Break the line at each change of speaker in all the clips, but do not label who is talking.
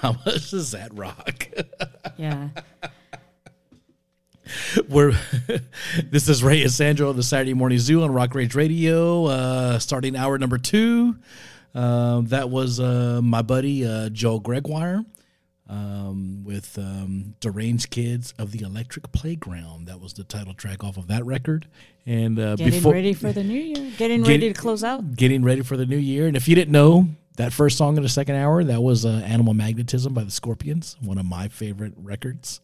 how much does that rock?
Yeah.
We're this is Ray and Sandra on the Saturday Morning Zoo on Rock Rage Radio, uh, starting hour number two. Um, that was uh, my buddy uh, Joe Gregoire um, with um, Deranged Kids of the Electric Playground. That was the title track off of that record. And uh,
Getting
before
ready for the new year. Getting
Get-
ready to close out.
getting ready for the new year. And if you didn't know, that first song in the second hour, that was uh, Animal Magnetism by the Scorpions, one of my favorite records.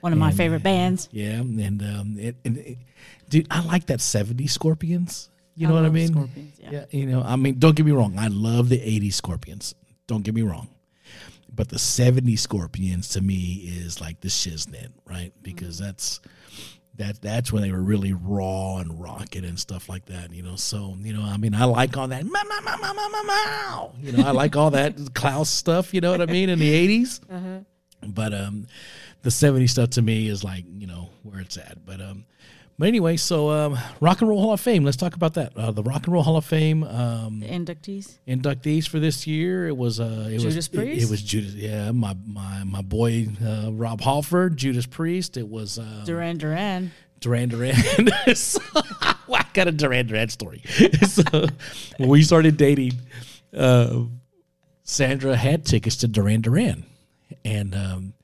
One of my favorite bands.
Yeah, and um, it, and it, dude, I like that '70s Scorpions. You know
I
what I mean?
Scorpions, yeah.
you know, I mean, don't get me wrong. I love the '80s Scorpions. Don't get me wrong, but the '70s Scorpions to me is like the shiznit, right? Because
Mm-hmm.
that's that that's when they were really raw and rocking and stuff like that. You know, so you know, I mean, I like all that. You know, I like all that Klaus stuff. You know what I mean? In the '80s. But um, the '70s stuff to me is like you know where it's at. But um, but anyway, so um, Rock and Roll Hall of Fame. Let's talk about that. Uh, the Rock and Roll Hall of Fame um,
inductees.
inductees for this year. It was uh, it
Judas
was it-
Priest?
It, was Judas. Yeah, my my my boy uh, Rob Halford, Judas Priest. It was uh,
Duran Duran.
Duran Duran. So- I got a Duran Duran story. so when we started dating, uh, Sandra had tickets to Duran Duran, and um,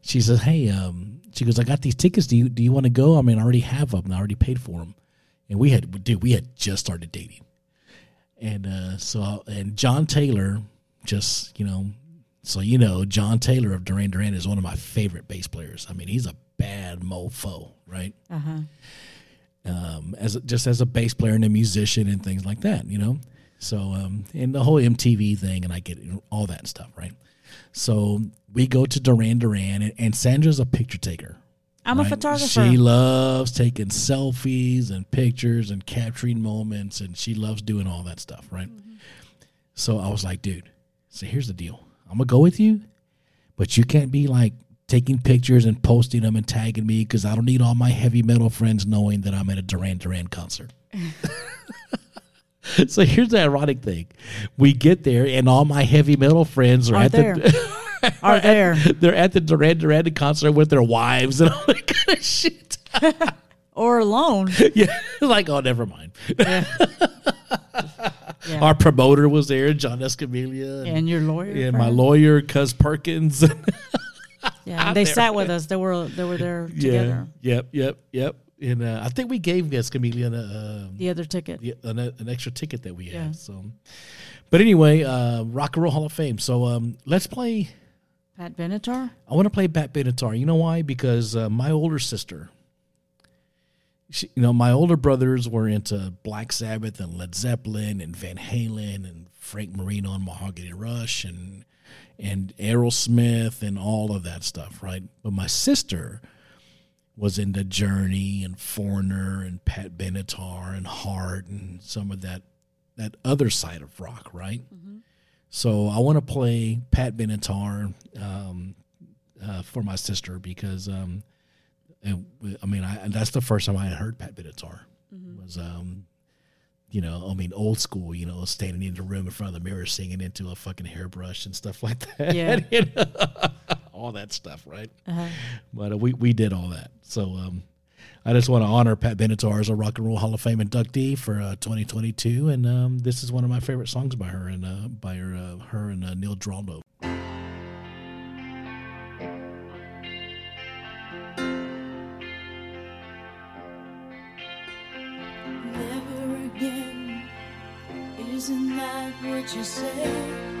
she says, "Hey, um, she goes, I got these tickets. Do you do you want to go? I mean, I already have them. I already paid for them." And we had, dude, we had just started dating, and uh, so and John Taylor, just you know, so you know, John Taylor of Duran Duran is one of my favorite bass players. I mean, he's a bad mofo, right?
Uh huh.
um, as just as a bass player and a musician and things like that, you know. So um, and the whole MTV thing, and I get all that stuff, right? So we go to Duran Duran, and, and Sandra's a picture taker.
I'm a photographer.
She loves taking selfies and pictures and capturing moments, and she loves doing all that stuff, right? Mm-hmm. So I was like, dude, so here's the deal. I'm gonna go with you, but you can't be like taking pictures and posting them and tagging me because I don't need all my heavy metal friends knowing that I'm at a Duran Duran concert. so here's the ironic thing: we get there, and all my heavy metal friends are,
Are
at
there.
the
Are there.
they're at the Duran Duran concert with their wives and all that kind of shit.
Or alone.
yeah, like oh, never mind.
Yeah.
Our promoter was there, John Escamilla, and,
and your lawyer.
and my lawyer, Cuz Perkins.
Yeah, and they
there.
sat with us. They were they were there
yeah,
together.
yep, yep, yep. And uh, I think we gave Escamilla uh,
The other ticket.
the- an, an extra ticket that we had.
Yeah.
So, but anyway, uh, Rock and Roll Hall of Fame. So um, let's play.
Pat Benatar.
I want to play Pat Benatar. You know why? Because uh, my older sister, she, you know, my older brothers were into Black Sabbath and Led Zeppelin and Van Halen and Frank Marino and Mahogany Rush and and Aerosmith and all of that stuff, right? But my sister was into Journey and Foreigner and Pat Benatar and Heart and some of that that other side of rock, right? So I want to play Pat Benatar um, uh, for my sister because um, it, I mean I, that's the first time I had heard Pat Benatar was um, you know I mean old school you know standing in the room in front of the mirror singing into a fucking hairbrush and stuff like that
Yeah.
You know? All that stuff right
Uh-huh.
but uh, we we did all that so um, I just want to honor Pat Benatar as a Rock and Roll Hall of Fame inductee for uh, 2022, and um, this is one of my favorite songs by her and uh, by her, uh, her and uh, Neil Giraldo.
Never again. Isn't that what you said?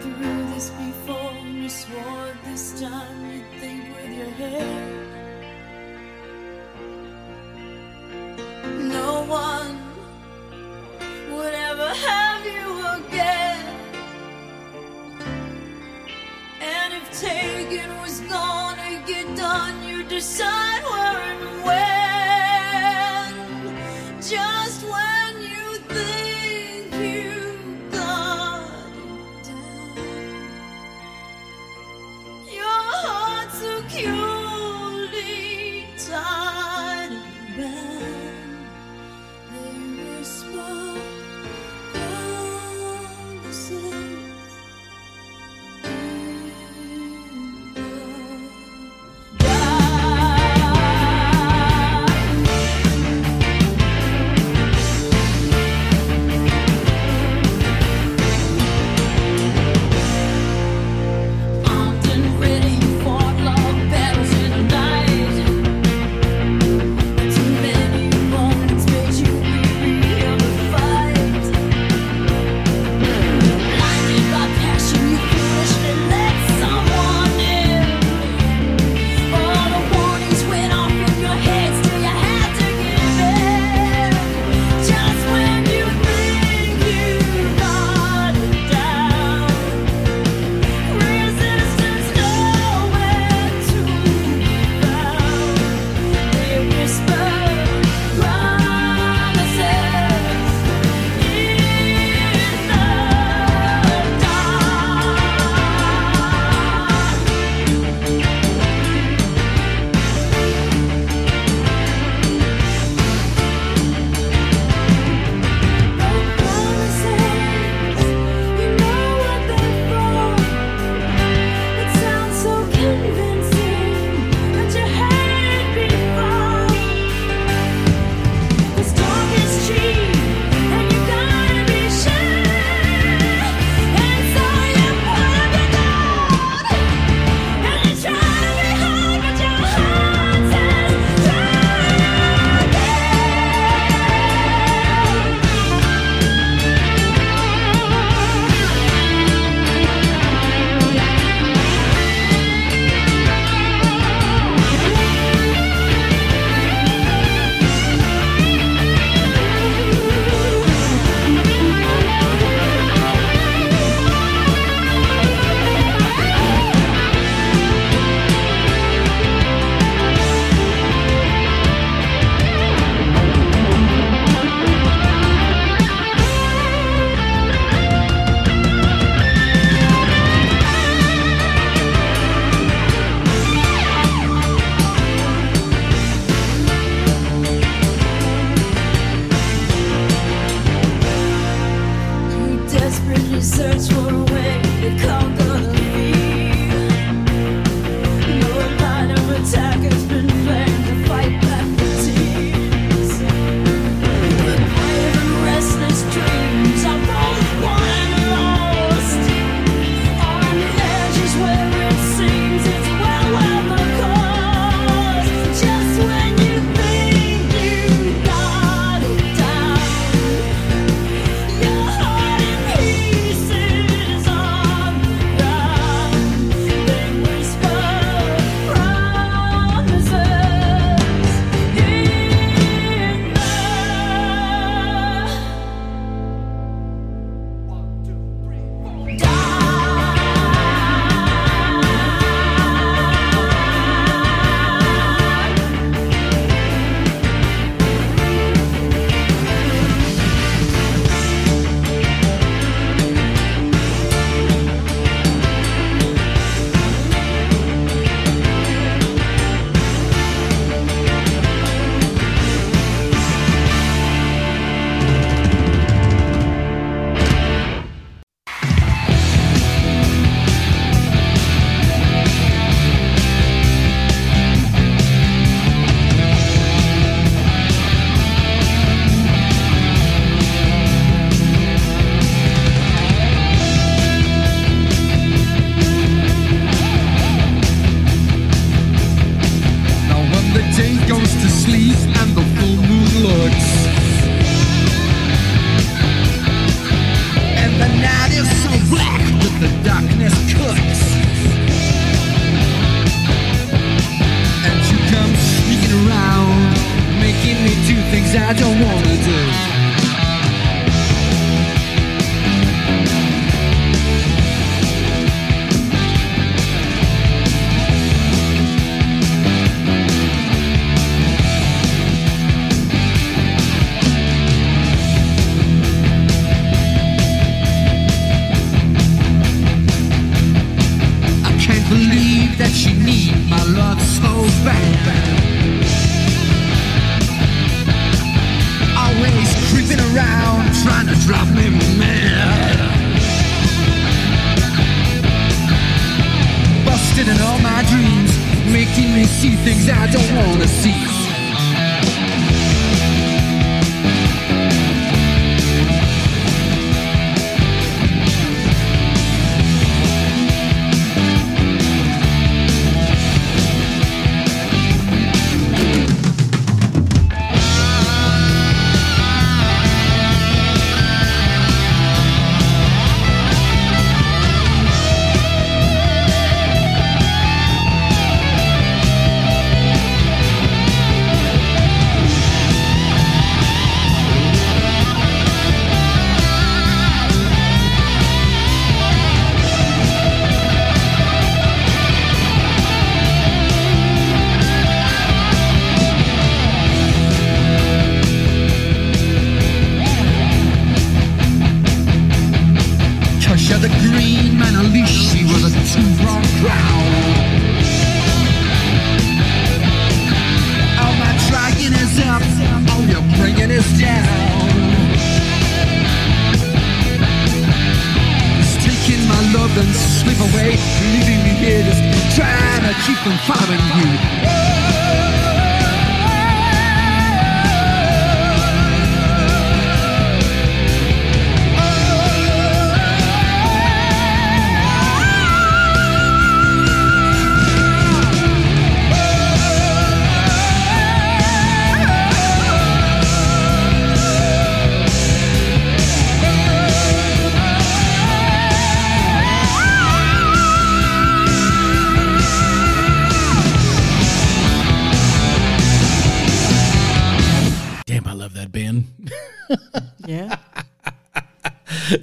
Through this before. You swore this time you'd think with your head. No one would ever have you again. And if taken was gonna get done, you decide where and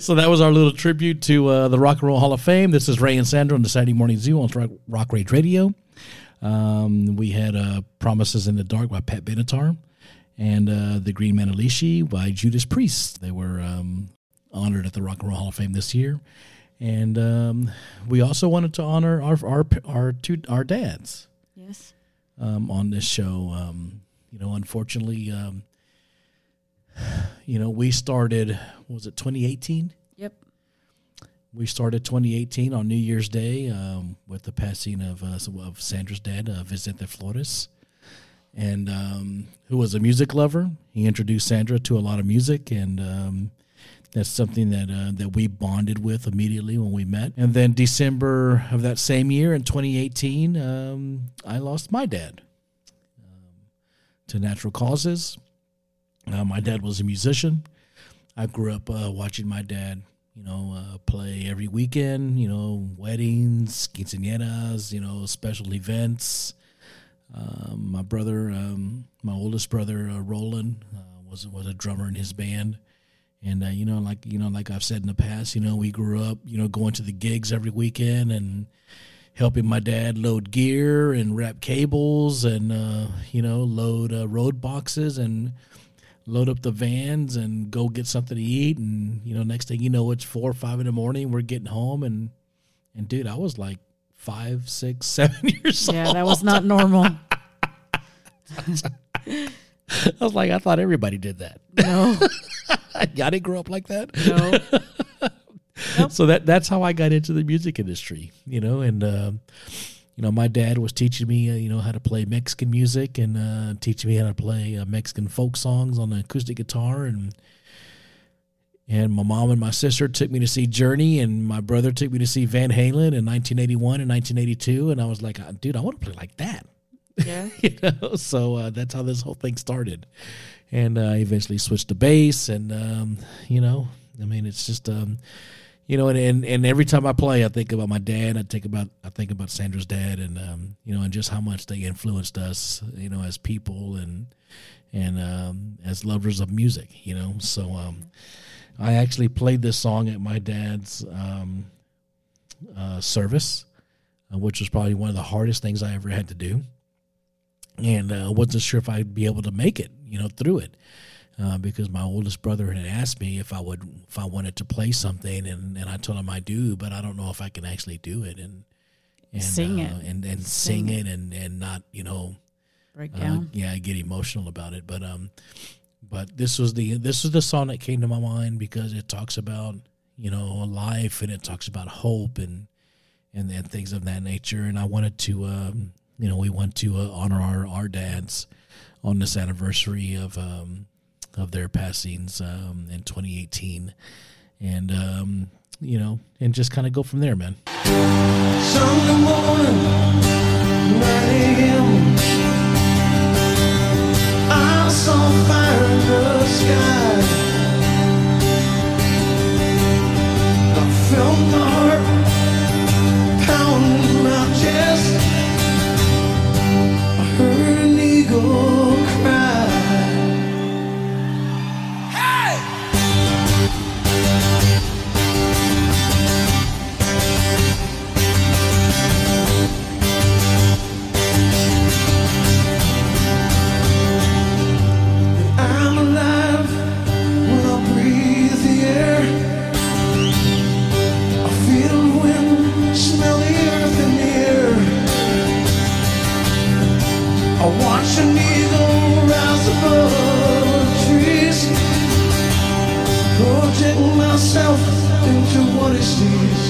so that was
our little tribute to uh, the Rock and Roll Hall of Fame. This is Ray and Sandra on the Saturday Morning Zoo on Rock, Rage Radio. Um, we had uh, Promises in the Dark by Pat Benatar and uh, The Green Manalishi by Judas Priest. They were um, honored at the Rock and Roll Hall of Fame this year. And um, we also wanted to honor our our our two our dads.
Yes.
Um, on this show, um, you know, unfortunately, um, you know, we started, was it 2018?
Yep.
We started 2018 on New Year's Day um, with the passing of, uh, of Sandra's dad, uh, Vicente Flores, and um, who was a music lover. He introduced Sandra to a lot of music, and um, that's something that uh, that we bonded with immediately when we met. And then December of that same year, in 2018, um, I lost my dad um, to natural causes uh, my dad was a musician. I grew up uh, watching my dad, you know, uh, play every weekend. You know, weddings, quinceañeras, you know, special events. Um, my brother, um, my oldest brother, uh, Roland, uh, was was a drummer in his band. And uh, you know, like you know, like I've said in the past, you know, we grew up, you know, going to the gigs every weekend and helping my dad load gear and wrap cables and you know load road boxes and load up the vans and go get something to eat and you know next thing you know it's four or five in the morning we're getting home and and dude I was like five six seven years old.
Yeah, that was not normal.
I was like I thought everybody did that
No,
I didn't grow up like that
no.
so that that's how I got into the music industry, you know. And uh, you know, my dad was teaching me, uh, you know, how to play Mexican music and uh, teaching me how to play uh, Mexican folk songs on the acoustic guitar. And and my mom and my sister took me to see Journey, and my brother took me to see Van Halen in 1981 and 1982. And I was like, dude, I want to play like that.
Yeah.
you know so uh, that's how this whole thing started and uh, I eventually switched to bass and um, you know i mean it's just um, you know and, and and every time i play i think about my dad i think about i think about sandra's dad and um, you know and just how much they influenced us you know as people and and um, as lovers of music you know? So um, i actually played this song at my dad's um, uh, service uh, which was probably one of the hardest things i ever had to do. And uh, wasn't sure if I'd be able to make it, you know, through it, uh, because my oldest brother had asked me if I would, if I wanted to play something, and, and I told him I do, but I don't know if I can actually do it and and
Sing
uh,
it.
and and sing it and and not, you know,
Break
uh,
down.
yeah, I get emotional about it, but um, but this was the this was the song that came to my mind because it talks about you know life and it talks about hope and and and things of that nature, and I wanted to um, you know, we want to uh, honor our our dads on this anniversary of um of their passings um in 2018, and um you know, and just kind of go from there, man.
Sunday morning, 9 a.m. I saw fire in the sky. I felt my heart I watch an eagle rise above the trees, project myself into what he sees.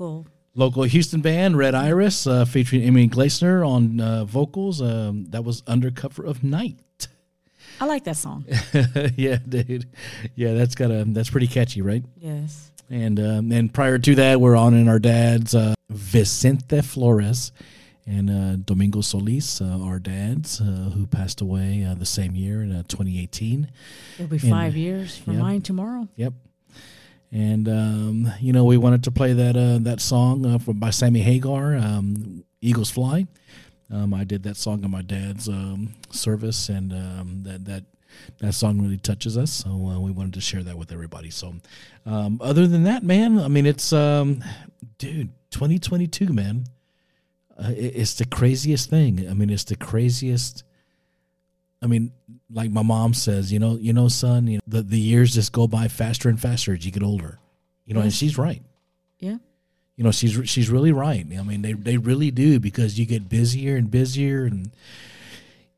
Local.
local Houston band Red Iris uh, featuring Emily Gleisner on uh, vocals. Um, that was Undercover of Night.
I like that song.
yeah, dude. Yeah, that's got a that's pretty catchy, right?
yes.
And um, and prior to that, we're on in our dads, uh, Vicente Flores and uh, Domingo Solis, uh, our dads, uh, who passed away uh, the same year in uh, 2018.
It'll be
And-
five years for
yeah.
mine tomorrow.
Yep. And um, you know, we wanted to play that uh, that song uh, from by Sammy Hagar, um, "Eagles Fly." Um, I did that song on my dad's um, service, and um, that that that song really touches us. So uh, we wanted to share that with everybody. So, um, other than that, man, I mean, it's dude, 2022, man. Uh, it, it's the craziest thing. I mean, it's the craziest. I mean, like my mom says, you know, you know, son, you know, the the years just go by faster and faster as you get older. You know, and she's right.
Yeah.
You know, she's she's really right. I mean, they they really do because you get busier and busier, and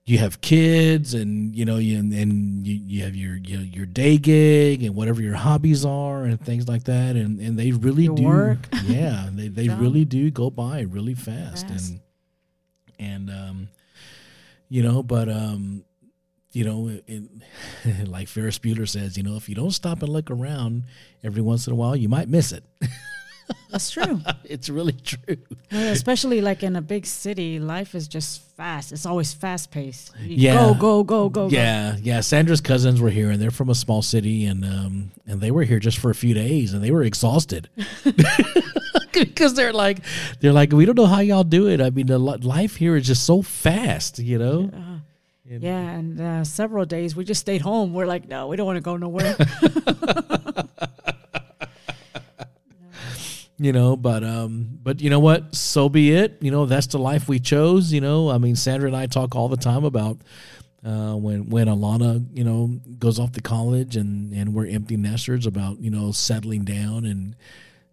you have kids, and you know, you and, and you, you have your your your day gig and whatever your hobbies are and things like that, and and they really
Your
do.
work.
Yeah, they they really do go by really fast,
Fast.
and and um, you know, but um, you know, it, like Ferris Bueller says, you know, if you don't stop and look around every once in a while, you might miss it.
That's true.
it's really true.
Yeah, especially like in a big city, life is just fast. It's always fast paced.
Yeah.
Go, go, go, go, go.
Yeah, yeah. Sandra's cousins were here, and they're from a small city, and um, and they were here just for a few days, and they were exhausted because they're like, they're like, we don't know how y'all do it. I mean, the life here is just so fast, you know.
Yeah, and uh, several days we just stayed home. We're like, no, we don't want to go nowhere.
you know but um but you know what so be it you know that's the life we chose you know i mean sandra and i talk all the time about uh when when alana you know goes off to college and and we're empty nesters about you know settling down and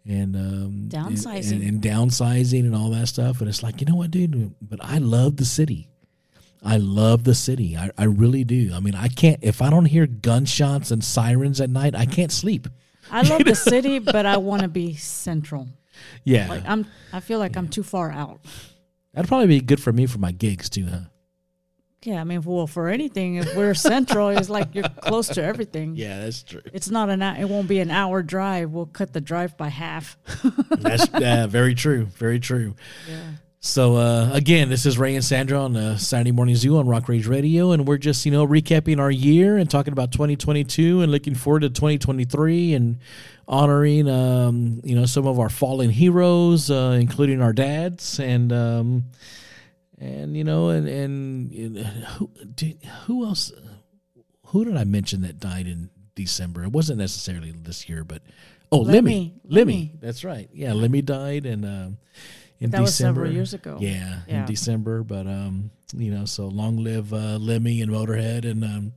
and um
Downsizing.
and, and, and downsizing and all that stuff and it's like you know what dude but i love the city I love the city. I, I really do. I mean, I can't, if I don't hear gunshots and sirens at night, I can't sleep.
I love the city, but I want to be central.
Yeah.
Like I'm, I feel like I'm too far out.
That'd probably be good for me for my gigs too, huh?
Yeah, I mean, well, for anything, if we're central, it's like you're close to everything.
Yeah, that's true.
It's not an. It won't be an hour drive. We'll cut the drive by half.
That's yeah, very true. Very true.
Yeah.
So uh, again, this is Ray and Sandra on uh, Saturday Morning Zoo on Rock Rage Radio, and we're just you know recapping our year and talking about 2022 and looking forward to 2023 and honoring um, you know some of our fallen heroes, uh, including our dads and. Um, and you know, and and, and who did, who else? Who did I mention that died in December? It wasn't necessarily this year, but oh, Lemmy,
Lemmy.
Lemmy,
Lemmy.
that's right. Yeah, Lemmy died, and um, in
That was
December
several years ago.
Yeah, in December, but um, you know, so long live uh, Lemmy and Motorhead, and um,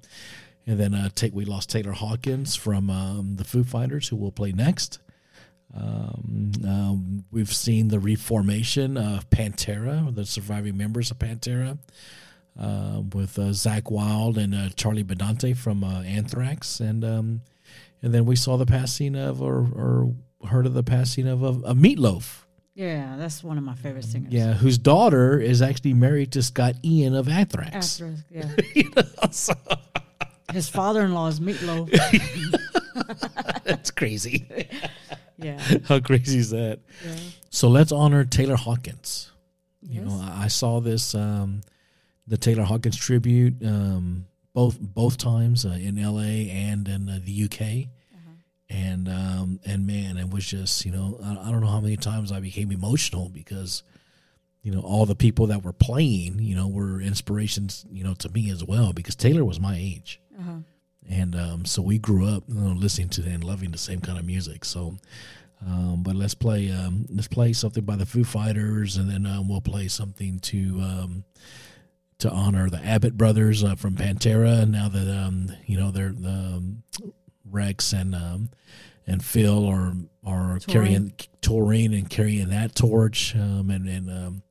and then uh, take we lost Taylor Hawkins from um, the Foo Fighters, who will play next. Um, um, we've seen the reformation of Pantera, the surviving members of Pantera, uh, with uh, Zakk Wylde and uh, Charlie Benante from uh, Anthrax, and um, and then we saw the passing of, or, or heard of the passing of, of, of Meatloaf.
Yeah, that's one of my favorite singers.
Yeah, whose daughter is actually married to Scott Ian of Anthrax.
After, yeah.
You know, so-
His father-in-law is Meatloaf.
that's crazy.
Yeah.
How crazy is that?
yeah.
So let's honor Taylor Hawkins.
Yes.
You know, I I saw this um, the Taylor Hawkins tribute um, both both times uh, in L.A. and in uh, the U.K. And um, and man, it was just you know I, I don't know how many times I became emotional because you know all the people that were playing you know were inspirations you know to me as well because Taylor was my age
Uh-huh.
and um, so we grew up you know, listening to and loving the same kind of music. So, um, but let's play um, let's play something by the Foo Fighters, and then um, we'll play something to um, to honor the Abbott brothers uh, from Pantera. Now that um, you know they're the um, Rex and um, and Phil are are
Touring.
carrying touring and carrying that torch, um, and and um,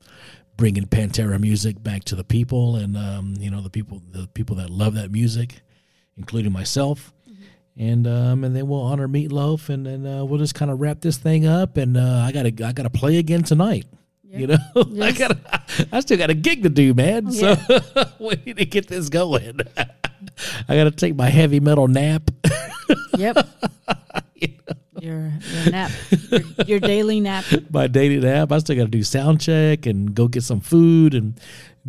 bringing Pantera music back to the people, and um, you know the people the people that love that music including myself. and um, and then we'll honor Meatloaf, and then uh, we'll just kind of wrap this thing up. And uh, I gotta I gotta play again tonight. You know, I gotta I still got a gig to do, man. So we need to get this going. I gotta take my heavy metal nap.
Yep. Your your nap, your, your daily nap.
my daily nap. I still got to do sound check and go get some food and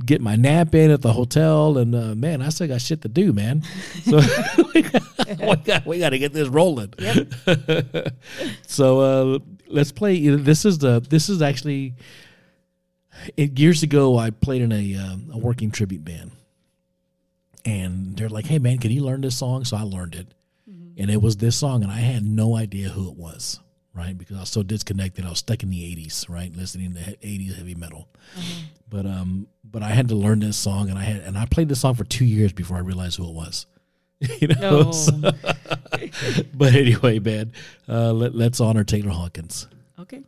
get my nap in at the hotel. And uh, man, I still got shit to do, man. So we got we got to get this rolling. Yep. so uh, let's play. This is the this is actually it, years ago. I played in a um, a working tribute band, and they're like, "Hey, man, can you learn this song?" So I learned it, and it was this song, and I had no idea who it was, right? Because I was so disconnected. I was stuck in the '80s, right, listening to he- '80s heavy metal. But um, but I had to learn this song, and I had and I played this song for two years before I realized who it was. you know.
Oh,
So- but anyway, man, uh, let, let's honor Taylor Hawkins.
okay.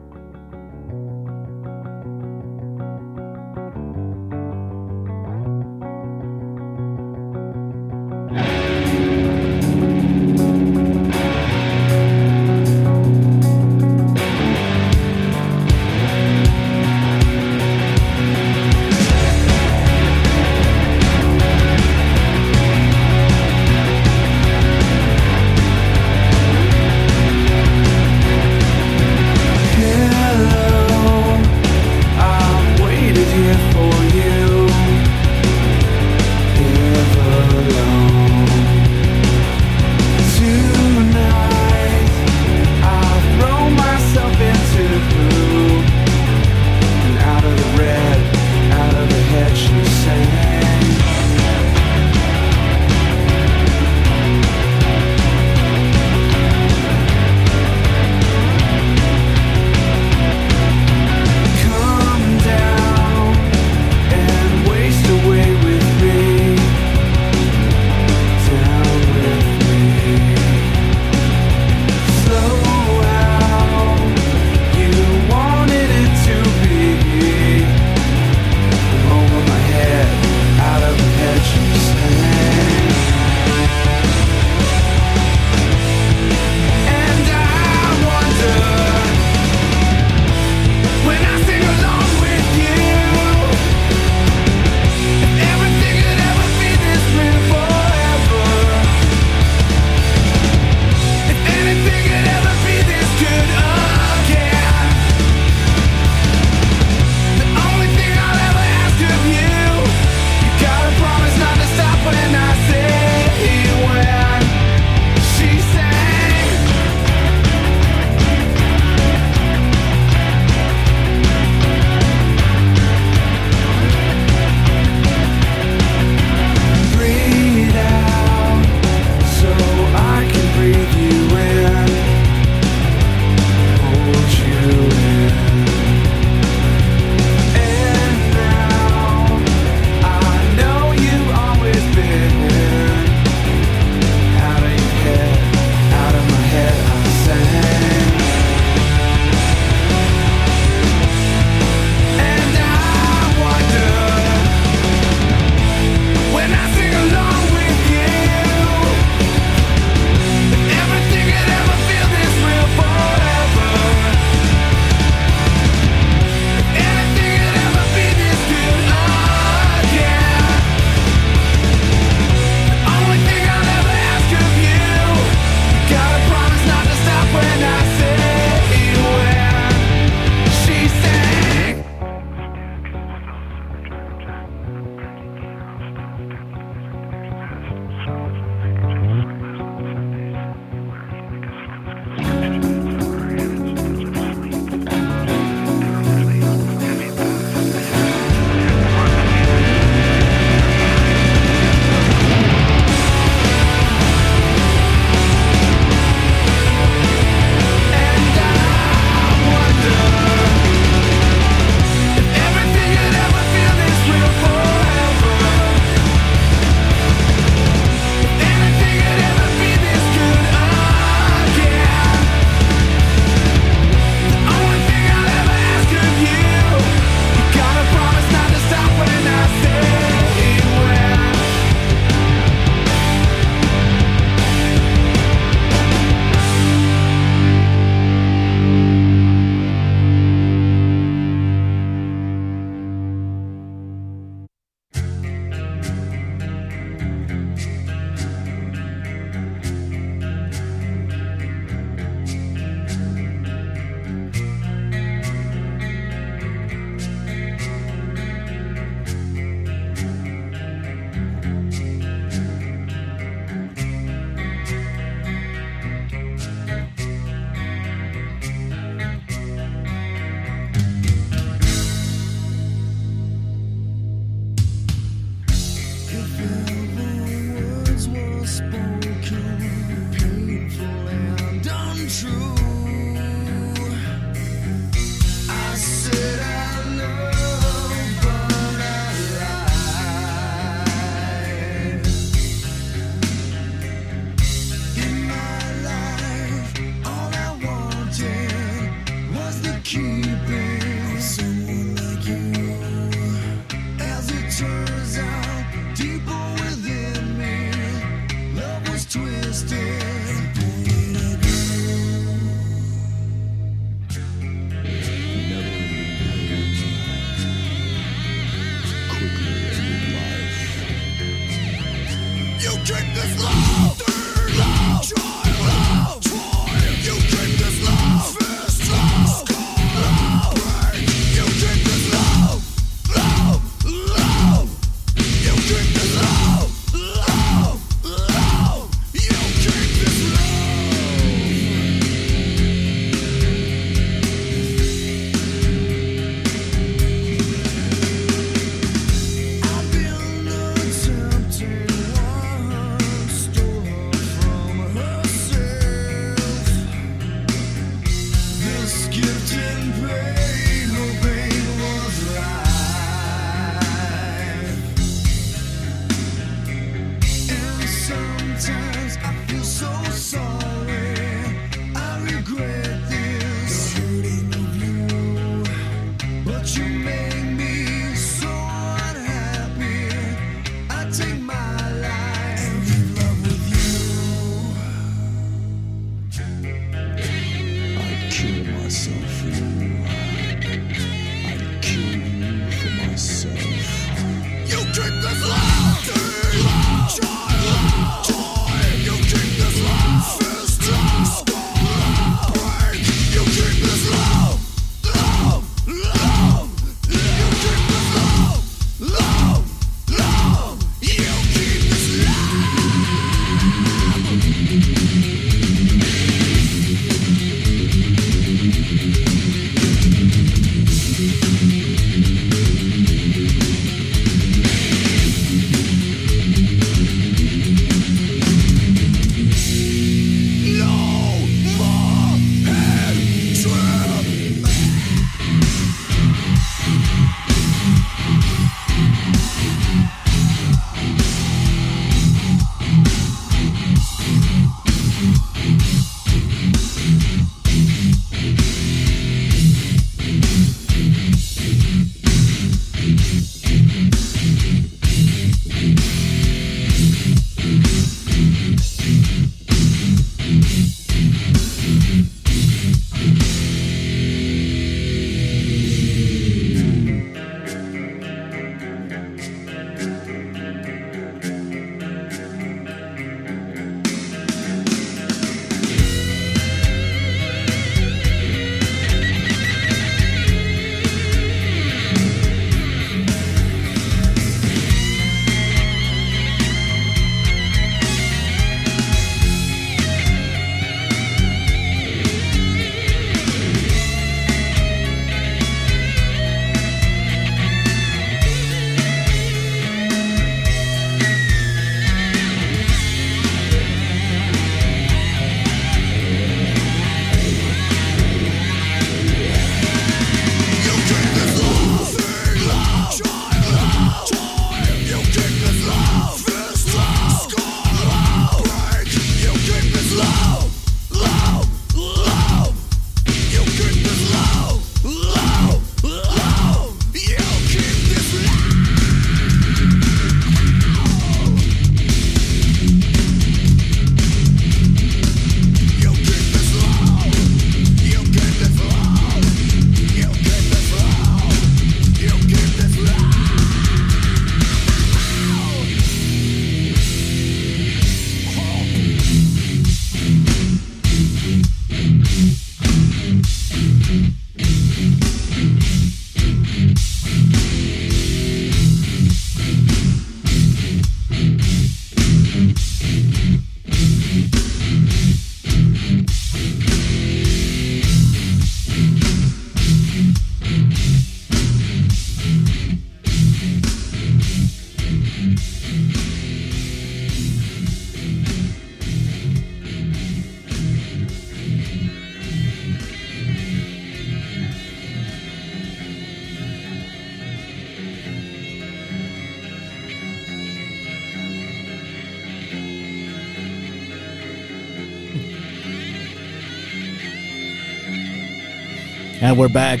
And we're back.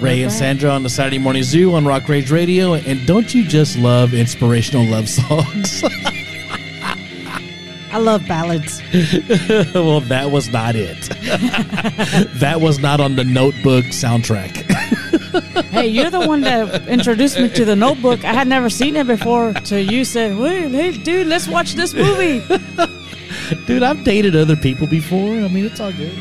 Ray and
back.
Sandra on the Saturday Morning Zoo on Rock Rage Radio. And don't you just love inspirational love songs?
I love ballads.
well, that was not it. that was not on the Notebook soundtrack.
Hey, you're the one that introduced me to the Notebook. I had never seen it before. Till you said, "Wait, hey, dude, let's watch this movie."
Dude, I've dated other people before. I mean, it's all good.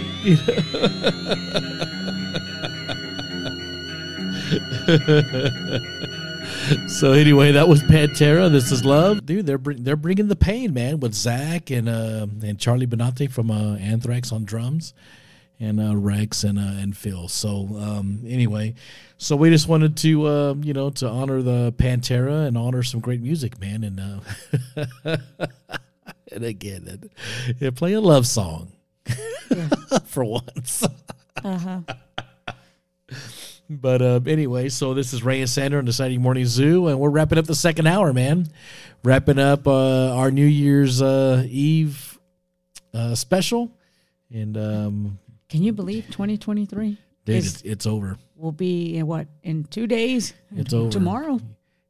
so anyway, that was Pantera. This is love, dude. They're bring, they're bringing the pain, man, with Zakk and uh, and Charlie Benante from uh, Anthrax on drums, and uh, Rex and uh, and Phil. So um, anyway, so we just wanted to uh, you know to honor the Pantera and honor some great music, man, and. Uh, and again, and, and play a love song for once.
Uh-huh.
But uh, anyway, so this is Ray and Sandra on the Saturday Morning Zoo, and we're wrapping up the second hour, man. Wrapping up uh, our New Year's uh, Eve uh, special, and um,
Can you believe 2023
dude,
is
it's, it's over.
will be in what in two days?
It's over
tomorrow.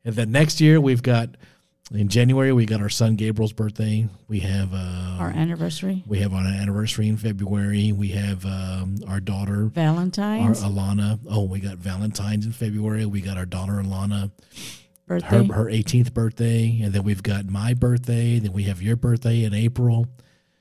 And then next year we've got in January we got our son Gabriel's birthday. We have uh,
Our anniversary,
we have our anniversary in February. We have um, our daughter Valentine.
our
Alana. Oh, we got Valentine's in February. We got our daughter Alana, her her 18th birthday, and then we've got my birthday. Then we have your birthday in April.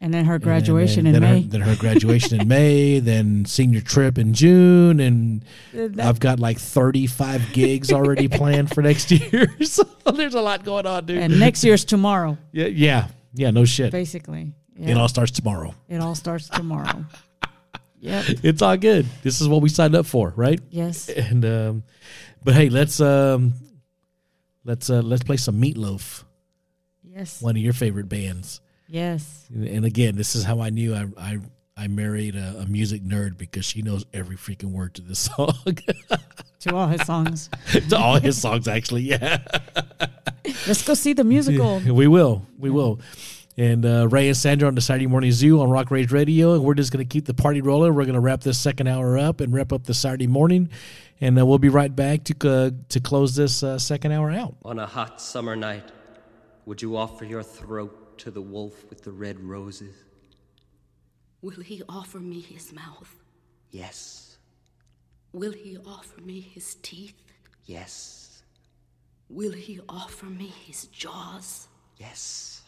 And then her
and
graduation
then,
in
then
May.
Her, then her graduation in May. Then senior trip in June, and
that-
I've got like 35 gigs already planned for next year. so there's a lot going on, dude.
and next year's tomorrow,
yeah, yeah, yeah. No shit.
basically.
It all starts tomorrow.
it all starts tomorrow. yep.
It's all good. This is what we signed up for, right?
Yes.
And um, but hey, let's um, let's uh, let's play some Meatloaf,
Yes.
one of your favorite bands.
Yes.
And again, this is how I knew I I, I married a, a music nerd because she knows every freaking word to this song,
To all his songs.
to all his songs. Actually, yeah,
Let's go see the musical.
we will, we will. And uh, Ray and Sandra on the Saturday Morning Zoo on Rock Rage Radio, and we're just going to keep the party rolling. We're going to wrap this second hour up and wrap up the Saturday morning, and uh, we'll be right back to uh, to close this uh, second hour out.
On a hot summer night, would you offer your throat to the wolf with the red roses?
Will he offer me his mouth?
Yes,
Will he offer me his teeth?
yes,
Will he offer me his jaws?
yes,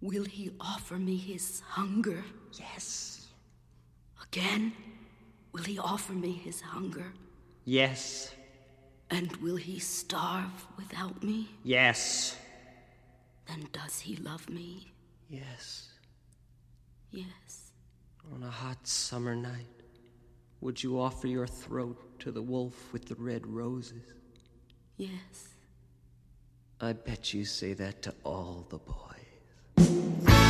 Will he offer me his hunger?
yes,
Again? Will he offer me his hunger?
yes,
And will he starve without me?
yes,
Then does he love me?
yes.
Yes.
On a hot summer night, would you offer your throat to the wolf with the red roses?
Yes.
I bet you say that to all the boys.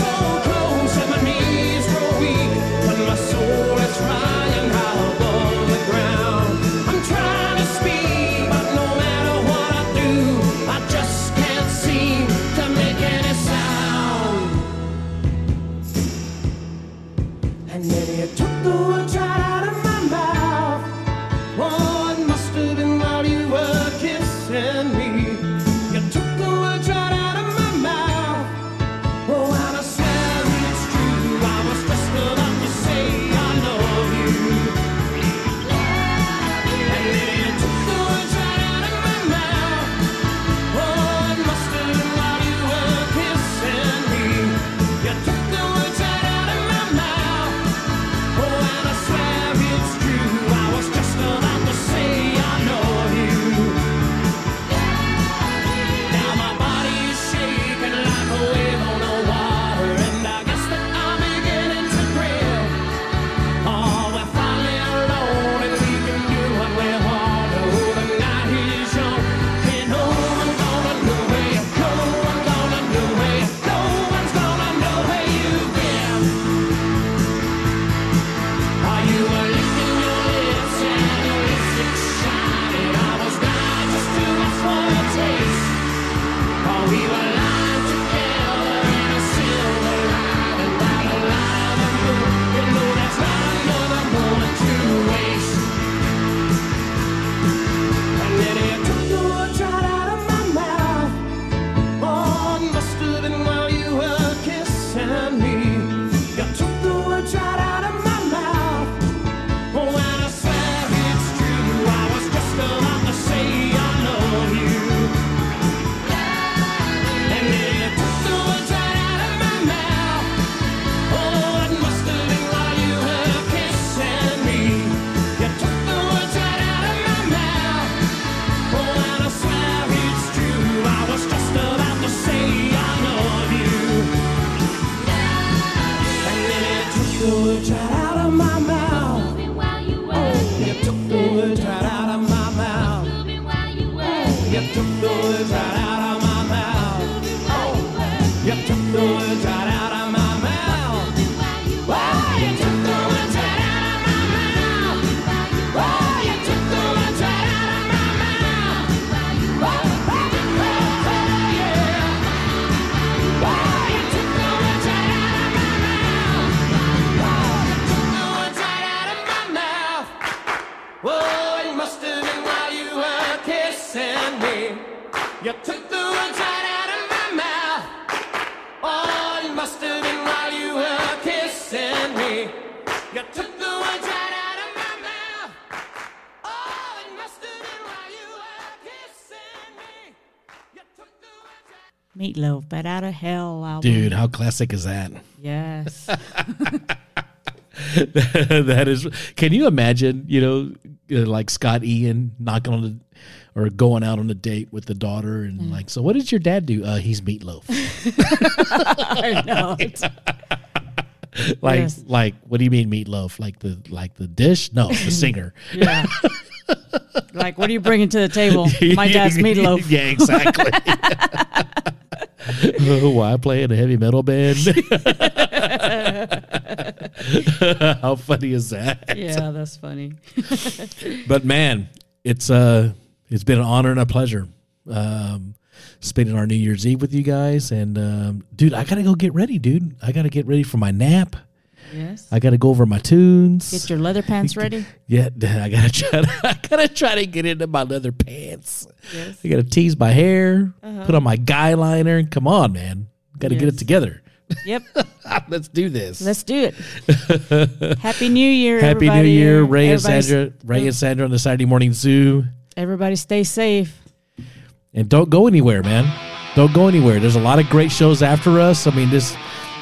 Hold
Meatloaf, Bat Out of Hell album.
Dude, how classic is that?
Yes.
that is. Can you imagine? You know, uh, like Scott Ian knocking on the or going out on a date with the daughter, and
Mm.
like, so what did your dad do? Uh, he's meatloaf.
I know.
like,
Yes.
like, what do you mean meatloaf? Like the like the dish? No, the singer.
Yeah. like, what are you bringing to the table? My dad's meatloaf.
yeah, exactly. why play in a heavy metal band? How funny is that?
Yeah, that's funny.
But man, it's uh it's been an honor and a pleasure um spending our New Year's Eve with you guys. And um dude, I gotta go get ready, dude. I gotta get ready for my nap.
Yes.
I gotta go over my tunes.
Get your leather pants ready.
yeah, I gotta try to, I gotta try to get into my leather pants.
Yes.
I gotta tease my hair, uh-huh. put on my guy liner. Come on, man. Gotta get it together.
Yep.
Let's do this.
Let's do it. Happy New Year.
Happy New. Year, Ray and
Everybody-
Sandra. Ray and Sandra on the Saturday morning zoo.
Everybody stay safe.
and don't go anywhere, man. Don't go anywhere. There's a lot of great shows after us. I mean, this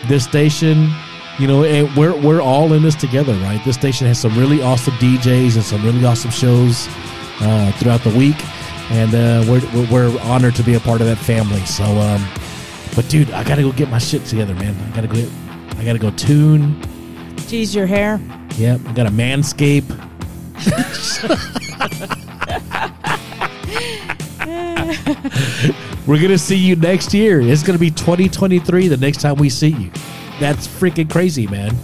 this station, you know, and we're we're all in this together, right? This station has some really awesome DJs and some really awesome shows uh, throughout the week, and uh, we're we're- honored to be a part of that family. So, um, but dude, I gotta go get my shit together, man. I gotta go. I gotta go tune.
Tease your hair.
Yep, I got to manscape. We're gonna see you next year. It's gonna be 2023 the next time we see you. That's freaking crazy, man.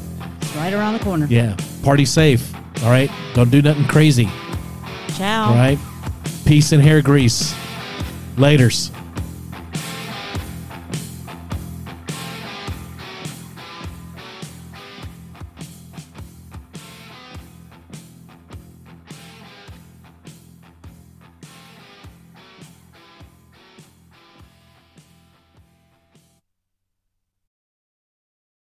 It's right around the corner.
Yeah. Party safe. All right. Don't do nothing crazy.
Ciao.
All right. Peace and hair grease. Laters.